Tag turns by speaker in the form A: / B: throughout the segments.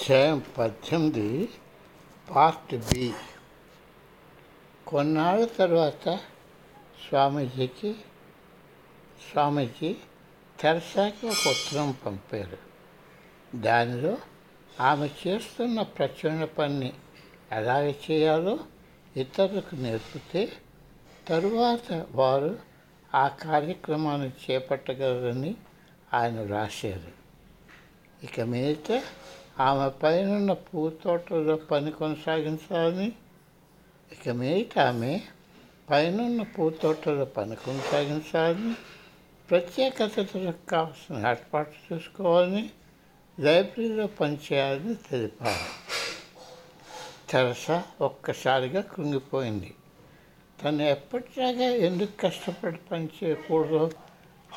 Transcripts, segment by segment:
A: అధ్యాయం పద్దెనిమిది part B. కొన్నాళ్ళ తర్వాత స్వామీజీకి స్వామీజీ తెరసాకి ఒక ఉత్తరం పంపారు. దానిలో ఆమె చేస్తున్న ప్రచురణ పని ఎలాగ చేయాలో ఇతరులకు నేర్పితే తరువాత వారు ఆ కార్యక్రమాన్ని చేపట్టగలరని ఆయన రాశారు. ఇక మీదట ఆమె పైనున్న పూతోటలో పని కొనసాగించాలని. ఇక మీట ఆమె పైనున్న పూతోటలో పని కొనసాగించాలని ప్రత్యేకతలకు కావాల్సిన ఏర్పాటు చూసుకోవాలని లైబ్రరీలో పనిచేయాలని తెలిపారు. తెరస ఒక్కసారిగా కృంగిపోయింది. తను ఎప్పటిలాగా ఎందుకు కష్టపడి పని చేయకూడదో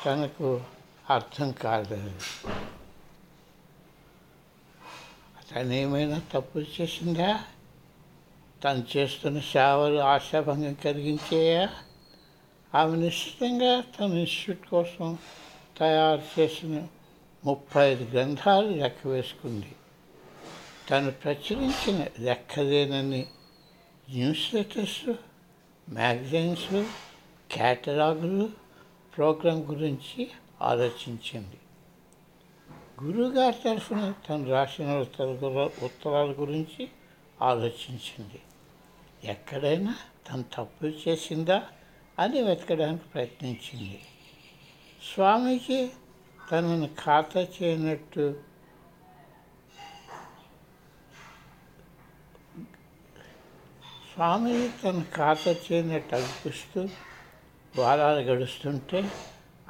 A: తనకు అర్థం కాలేదు. తను ఏమైనా తప్పులు చేసిందా? తను చేస్తున్న సేవలు ఆశాభంగం కలిగించేయా? ఆమె నిశ్చితంగా తన ఇన్స్టిట్యూట్ కోసం తయారు చేసిన ముప్పై ఐదు గ్రంథాలు లెక్క వేసుకుంది. తను ప్రచురించిన లెక్కలేనని న్యూస్ లెటర్స్ మ్యాగజైన్స్ క్యాటలాగులు ప్రోగ్రాం గురించి ఆలోచించింది. గురువుగారి తరఫున తను రాసిన ఉత్తర ఉత్తరాల గురించి ఆలోచించింది ఎక్కడైనా తను తప్పులు చేసిందా అని వెతకడానికి ప్రయత్నించింది స్వామీజీ తనను ఖాతా చేయనట్టు స్వామీజీ తన ఖాతా చేయనట్టు అనిపిస్తూ వారాలు గడుస్తుంటే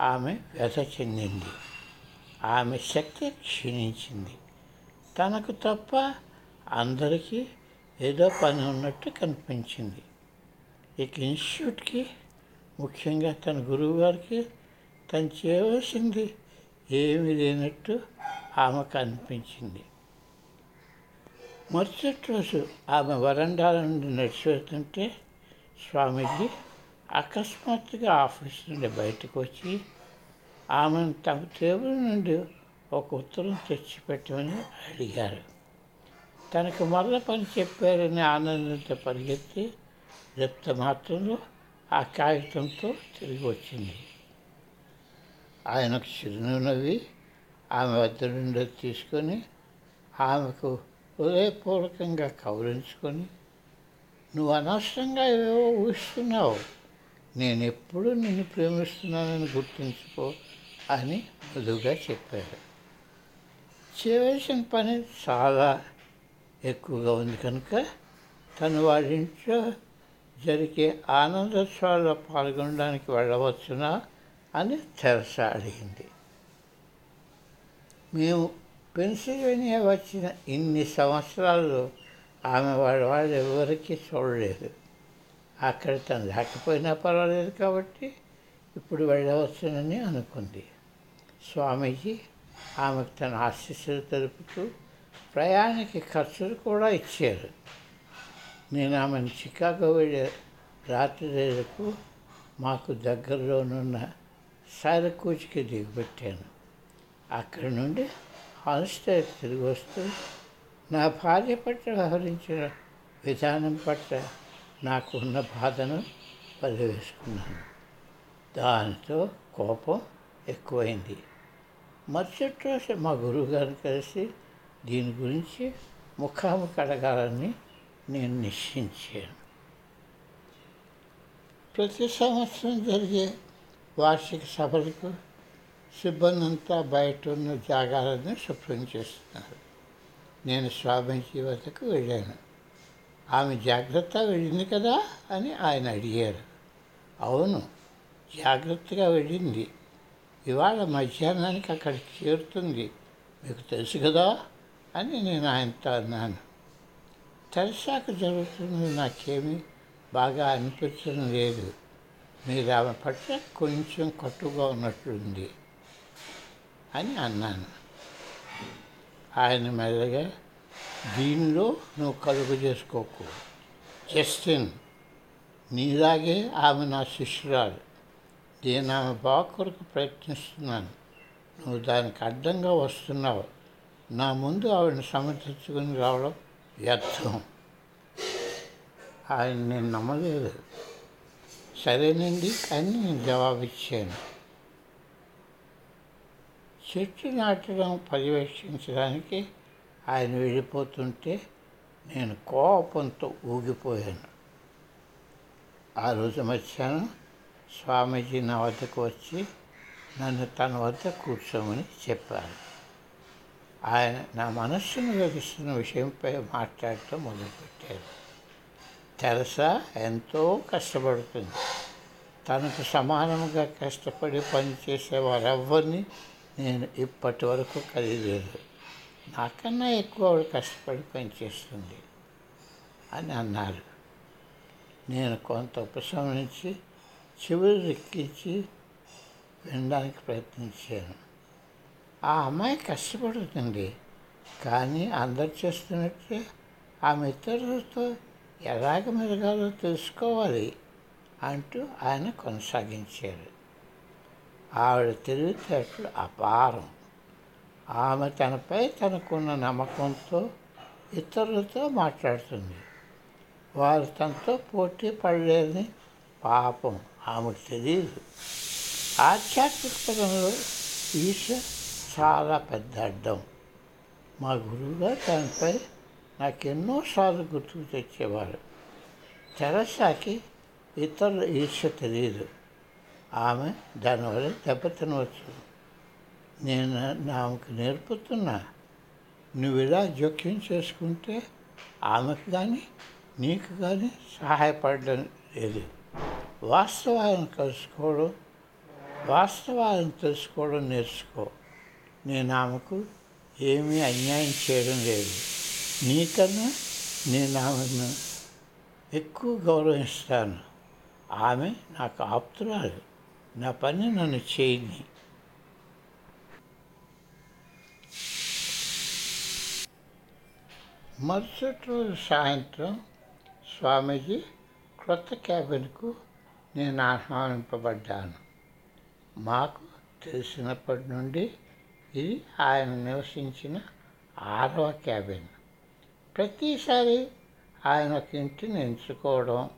A: ఆమె వ్యథ చెందింది. ఆమె శక్తి క్షీణించింది. తనకు తప్ప అందరికీ ఏదో పని ఉన్నట్టు కనిపించింది. ఇక ఇన్స్టిట్యూట్కి ముఖ్యంగా తన గురువుగారికి తను చేయవలసింది ఏమీ లేనట్టు ఆమెకు అనిపించింది మరుసటి రోజు ఆమె వరండాల నుండి నడిచి వెళ్తుంటే స్వామీజీ అకస్మాత్తుగా ఆఫీస్ నుండి బయటకు వచ్చి ఆమెను తమ టేబుల్ నుండి ఒక ఉత్తరం తెచ్చిపెట్టమని అడిగారు. తనకు మరల పని చెప్పారని ఆనందంతో పరిగెత్తి రెప్త మాత్రంలో ఆ కాగితంతో తిరిగి వచ్చింది. ఆయనకు చిరునవ్వి ఆమె వద్ద నుండి తీసుకొని ఆమెకు హృదయపూర్వకంగా కౌరించుకొని నువ్వు అనవసరంగా ఏవేవో ఊహిస్తున్నావు. నేను ఎప్పుడూ నిన్ను ప్రేమిస్తున్నానని గుర్తుంచుకో అని మృదుగా చెప్పాడు. చేయవలసిన పని చాలా ఎక్కువగా ఉంది కనుక తను వారింట్లో జరిగే ఆనందోత్సవాల్లో పాల్గొనడానికి వెళ్ళవచ్చునా అని తెరస అడిగింది. మేము పెన్సిల్వేనియా వచ్చిన ఇన్ని సంవత్సరాల్లో ఆమె వాళ్ళ వాళ్ళు ఎవరికీ చూడలేదు. అక్కడ తను లేకపోయినా పర్వాలేదు కాబట్టి ఇప్పుడు వెళ్ళవచ్చునని అనుకుంది. స్వామీజీ ఆమెకు తన ఆశీస్సులు తెలుపుతూ ప్రయాణికి ఖర్చులు కూడా ఇచ్చారు. నేను ఆమెను చికాగో వెళ్ళే రాత్రి రేపు మాకు దగ్గరలోనున్న సారకూచికి దిగుపెట్టాను అక్కడి నుండి హాల్స్టైర్ తిరిగి వస్తూ నా భార్య పట్ల వ్యవహరించిన విధానం పట్ల నాకు ఉన్న బాధను వదిలివేసుకున్నాను దానితో కోపం ఎక్కువైంది. మరుసటి రోజు మా గురువుగారిని కలిసి దీని గురించి ముఖాముఖి అడగాలని నేను నిశ్చయించాను. ప్రతి సంవత్సరం జరిగే వార్షిక సభలకు సిబ్బంది అంతా బయట ఉన్న జాగాలను శుభ్రం చేస్తున్నారు. నేను స్వామీజీ వద్దకు వెళ్ళాను. ఆమె జాగ్రత్త వెళ్ళింది కదా అని ఆయన అడిగారు. అవును జాగ్రత్తగా వెళ్ళింది. ఇవాళ మధ్యాహ్నానికి అక్కడికి చేరుతుంది. మీకు తెలుసు కదా అని నేను ఆయనతో అన్నాను. తెరసాకు జరుగుతున్నది నాకేమీ బాగా అనిపించడం లేదు. మీరు ఆమె పట్ల కొంచెం కట్టుగా ఉన్నట్లుంది అని అన్నాను. ఆయన మెల్లగా దీనిలో నువ్వు కలుగు చేసుకోకు. జస్టిన్ నీలాగే ఆమె నా శిష్యురాలు. నేను ఆమె బాగు ప్రయత్నిస్తున్నాను. నువ్వు దానికి అడ్డంగా వస్తున్నావు. నా ముందు ఆవిడని సమర్థించుకుని రావడం వ్యర్థం. ఆయన నేను నమ్మలేదు. సరేనండి కానీ నేను జవాబిచ్చాను. చెట్టు నాటడం పర్యవేక్షించడానికి ఆయన వెళ్ళిపోతుంటే నేను కోపంతో ఊగిపోయాను. ఆ రోజు మధ్యాహ్నం స్వామీజీ నా వద్దకు వచ్చి నన్ను తన వద్ద కూర్చోమని చెప్పారు. ఆయన నా మనస్సును వెలిస్తున్న విషయంపై మాట్లాడటం మొదలుపెట్టారు. తెరసా ఎంతో కష్టపడుతుంది. తనకు సమానంగా కష్టపడి పనిచేసే వారెవ్వరిని నేను ఇప్పటి వరకు కలిగలేదు నాకన్నా ఎక్కువ ఆవిడ కష్టపడి పనిచేస్తుంది అని అన్నారు. నేను కొంత ఉపశమనించి చివరి రెక్కించి వినడానికి ప్రయత్నించాను. ఆ అమ్మాయి కష్టపడుతుంది కానీ అందరు చేస్తున్నట్టే ఆమె ఇతరులతో ఎలాగ మెరగాలో తెలుసుకోవాలి అంటూ ఆయన కొనసాగించారు. ఆవిడ తెలివితేటలు అపారం. ఆమె తనపై తనకున్న నమ్మకంతో ఇతరులతో మాట్లాడుతుంది. వారు తనతో పోటీ పడలేదని పాపం ఆమెకు తెలియదు ఆధ్యాత్మిక పదంలో ఈశ చాలా పెద్ద అడ్డం. మా గురువుగారు తనపై నాకు ఎన్నోసార్లు గుర్తుకు తెచ్చేవారు. తెరసాకి ఇతరుల ఈర్ష తెలియదు ఆమె దానివల్ల దెబ్బతినవచ్చు. నేను ఆమెకు నేర్పుతున్నా. నువ్వు ఇలా జోక్యం చేసుకుంటే ఆమెకు కానీ నీకు కానీ సహాయపడడం లేదు. వాస్తవాలను కలుసుకోవడం వాస్తవాలను తెలుసుకోవడం నేర్చుకో. నేను ఆమెకు ఏమీ అన్యాయం చేయడం లేదు. నీకన్నా నేను ఆమెను ఎక్కువ గౌరవిస్తాను. ఆమె నాకు ఆప్తురాలు. నా పని నన్ను చేయని. మరుసటి రోజు సాయంత్రం స్వామీజీ క్రొత్త క్యాబిన్కు నేను ఆహ్వానింపబడ్డాను. మాకు తెలిసినప్పటి నుండి ఇది ఆయన నివసించిన ఆరవ క్యాబిన్. ప్రతిసారి ఆయన ఒక ఇంటిని ఎంచుకోవడం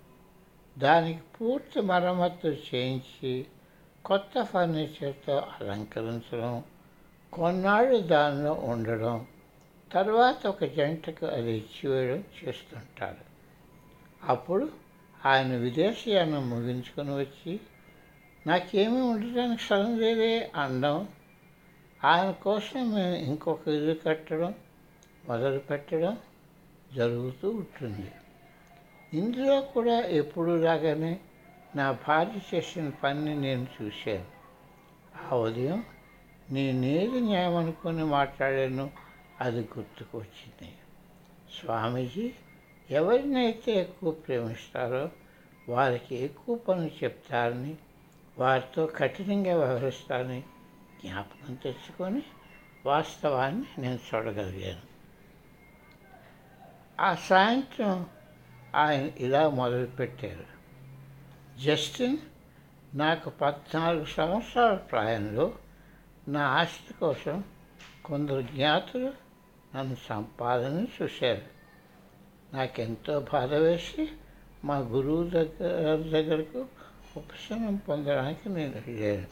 A: దానికి పూర్తి మరమ్మతు చేయించి కొత్త ఫర్నిచర్తో అలంకరించడం కొన్నాళ్ళు దానిలో ఉండడం తర్వాత ఒక జంటకు అది ఇచ్చివేయడం చేస్తుంటారు. అప్పుడు ఆయన విదేశయానం ముగించుకొని వచ్చి నాకేమీ ఉండడానికి స్థలం లేదే అనడం ఆయన కోసం మేము ఇంకొక ఇల్లు కట్టడం మొదలు పెట్టడం జరుగుతూ ఉంటుంది. ఇందులో కూడా ఎప్పుడు లాగానే నా భార్య చేసిన పని నేను చూశాను. ఆ ఉదయం నేనేది న్యాయం అనుకుని మాట్లాడాను? అది గుర్తుకొచ్చింది. స్వామీజీ ఎవరినైతే ఎక్కువ ప్రేమిస్తారో వారికి ఎక్కువ పనులు చెప్తారని వారితో కఠినంగా వ్యవహరిస్తారని జ్ఞాపకం తెచ్చుకొని వాస్తవాన్ని నేను చూడగలిగాను. ఆ సాయంత్రం ఆయన ఇలా మొదలుపెట్టారు. జస్టిన్ నాకు పద్నాలుగు సంవత్సరాల ప్రాయంలో నా ఆస్తి కోసం కొందరు జ్ఞాతులు నన్ను సంపాదన చూశారు. నాకెంతో బాధ వేసి మా గురువు దగ్గర దగ్గరకు ఉపశమనం పొందడానికి నేను వెళ్ళాను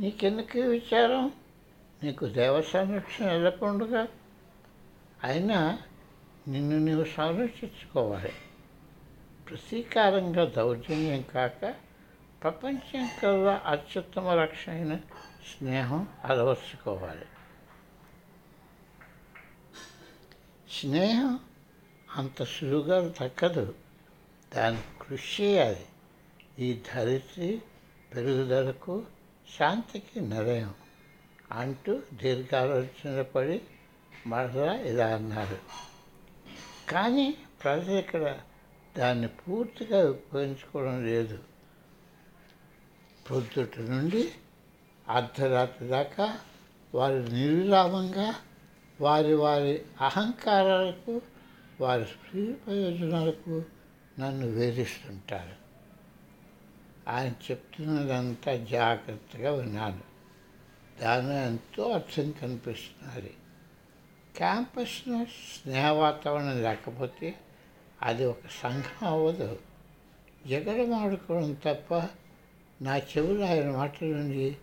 A: నీకెందుకు విచారం? నీకు దేవ సంరక్షణ ఎల్లకుండగా? అయినా నిన్ను నీవు సంరక్షించుకోవాలి. ప్రతీకారంగా దౌర్జన్యం కాక ప్రపంచం కల్లా అత్యుత్తమ రక్షణ అయిన స్నేహం అలవర్చుకోవాలి. స్నేహం అంత సులువుగా తక్కదు దానికి కృషి చేయాలి. ఈ ధరిత్రి పెరుగుదలకు శాంతికి నిలయం అంటూ దీర్ఘాలోచన పడి మరలా ఇలా అన్నారు. కానీ ప్రజలు ఇక్కడ దాన్ని పూర్తిగా ఉపయోగించుకోవడం లేదు. పొద్దుట నుండి అర్ధరాత్రి దాకా వారు నిర్విరామంగా వారి వారి అహంకారాలకు వారి స్త్రీ ప్రయోజనాలకు నన్ను వేధిస్తుంటారు. ఆయన చెప్తున్నదంతా జాగ్రత్తగా విన్నాను దానిలో ఎంతో అర్థం కనిపిస్తున్నది. క్యాంపస్లో స్నేహ వాతావరణం లేకపోతే అది ఒక సంఘం అవ్వదు. జగడమాడుకోవడం తప్ప నా చెవులు ఆయన మాటల నుండి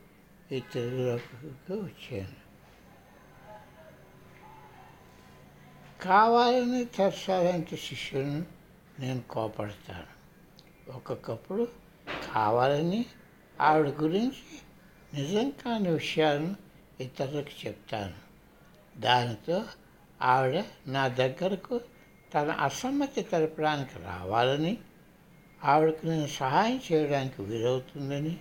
A: ఈ తెలుగులోకి వచ్చాను. కావాలని తెరచాలంటే శిష్యులను నేను కోపడతాను. ఒక్కొక్కప్పుడు కావాలని ఆవిడ గురించి నిజం కాని విషయాలను ఇతరులకు చెప్తాను. దానితో ఆవిడ నా దగ్గరకు తన అసమ్మతి తెలపడానికి రావాలని ఆవిడకు నేను సహాయం చేయడానికి వీలవుతుందని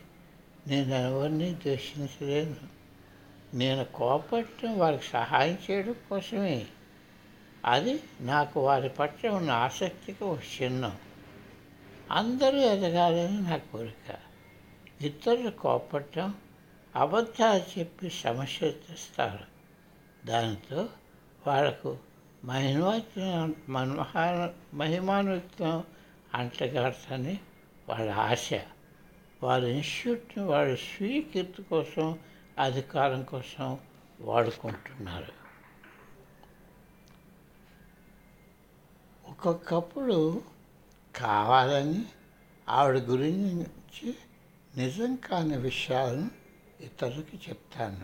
A: నేను ఎవరిని ద్వేషించలేను. నేను కోపట్టడం వారికి సహాయం చేయడం కోసమే. అది నాకు వారి పట్ల ఉన్న ఆసక్తికి ఒక చిహ్నం. అందరూ ఎదగాలని నా కోరిక. ఇతరులు కోపడటం అబద్ధాలు చెప్పి సమస్య తెస్తారు. దానితో వాళ్ళకు మహిమాత్మ మన్మహా మహిమానుత్వం అంటగాడతని వాళ్ళ ఆశ. వాళ్ళ ఇన్స్టిట్యూట్ని వాళ్ళ స్వీకృతి కోసం అధికారం కోసం వాడుకుంటున్నారు. ఒక్కొక్కప్పుడు కావాలని ఆవిడ గురించి నిజం కాని విషయాలను ఇతరులకు చెప్తాను.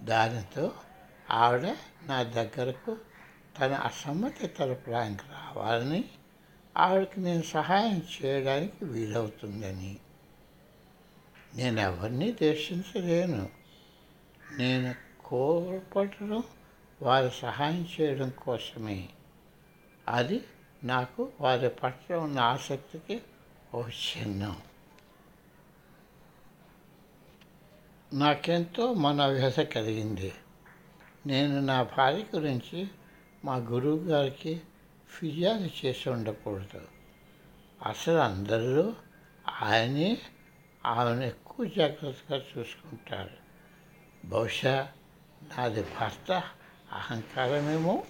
A: దానితో ఆవిడ నా దగ్గరకు తన అసమ్మతి తెలపడానికి రావాలని ఆవిడకి నేను సహాయం చేయడానికి వీలవుతుందని. నేను ఎవరిని దర్శించలేను నేను కోపడడం వారి సహాయం చేయడం కోసమే. అది నాకు వారి పట్ల ఉన్న ఆసక్తికి ఒక చిహ్నం. నాకెంతో మనోవ్యత కలిగింది. నేను నా భార్య గురించి మా గురువు గారికి ఫిర్యాదు చేసి ఉండకూడదు. అసలు అందరూ ఆయనే ఆమెను ఎక్కువ జాగ్రత్తగా చూసుకుంటారు బహుశా నాది భర్త అహంకారమేమో?